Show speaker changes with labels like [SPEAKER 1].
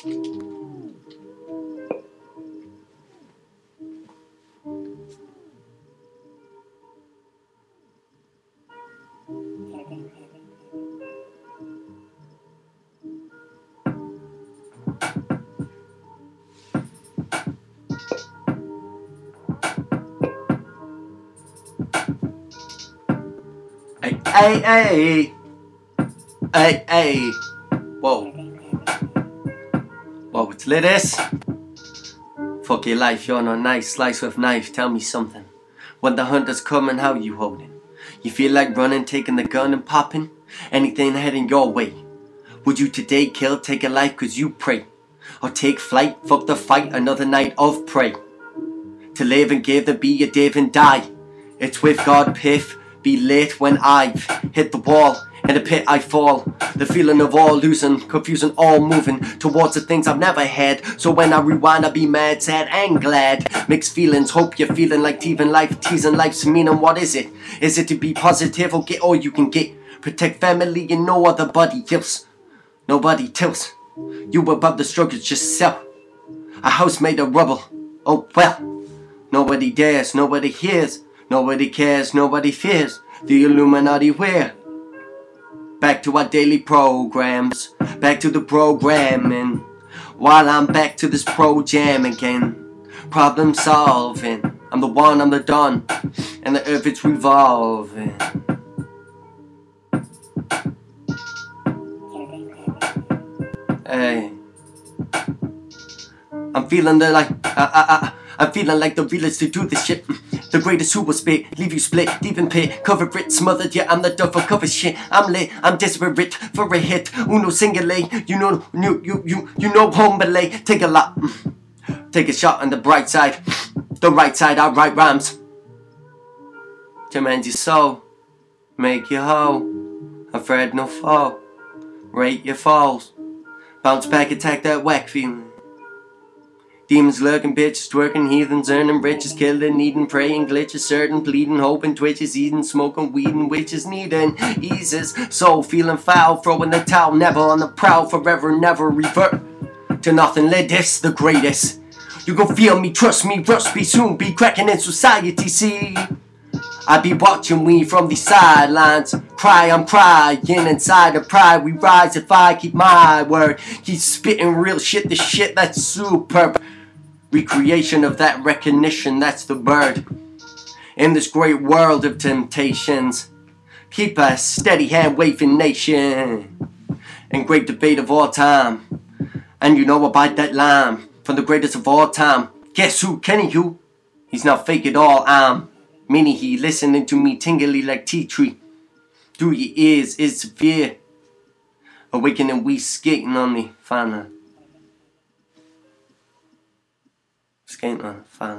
[SPEAKER 1] Hey, hey, hey. Hey. Whoa. Whoa, it's. Fuck your life, you're a nice slice with knife. Tell me something. When the hunter's coming, how you holding? You feel like running, taking the gun and popping? Anything heading your way? Would you today kill, take a life cause you pray? Or take flight, fuck the fight, another night of prey? To live and give, then be a div and die. It's with God, piff, be late when I've hit the wall. In the pit I fall. The feeling of all losing, confusing, all moving towards the things I've never had. So when I rewind, I be mad, sad, and glad. Mixed feelings, hope you're feeling like teasing life, teasing life's meaning. What is it? Is it to be positive or get all you can get? Protect family and no other body else. Nobody tilts. You above the struggles, sell. A house made of rubble. Oh well. Nobody dares, nobody hears, nobody cares, nobody fears. The Illuminati where? Back to our daily programs, back to the programming. While I'm back to this pro jam again. Problem solving. I'm the one, I'm the done. And the earth it's revolving. Hey. I'm feeling the like, uh, uh, uh, I'm feeling like the realest to do this shit. The greatest who will spit, leave you split, deep in pit, cover it, smothered. Yeah, I'm the duffer, cover shit. I'm lit, I'm desperate for a hit. Uno singole, you know, you you you you know, home belay. Take a lot, take a shot on the bright side, the right side. I write rhymes to mend your soul, make you whole. Afraid no fall, rate your falls, bounce back, attack that whack feeling. Demons lurking, bitches twerking, heathens earning riches, killing, eating, praying, glitches, certain, pleading, hoping, twitches, eating, smoking, weeding, witches, needing, eases, soul feeling foul, throwing the towel, never on the prowl, forever, never revert to nothing. Let this the greatest. You gon' feel me, trust me, rush be soon, be cracking in society, see. I be watching we from the sidelines. Cry, I'm crying inside of pride. We rise if I keep my word. Keep spitting real shit, the shit that's superb. Recreation of that recognition, that's the bird. In this great world of temptations, keep a steady hand waving nation. In great debate of all time. And you know about that line from the greatest of all time. Guess who? Kenny who? He's not fake at all, um, I'm Mini he listening to me tingly like tea tree. Through your ears is severe. Awakening we skating on the final. Skating on the final.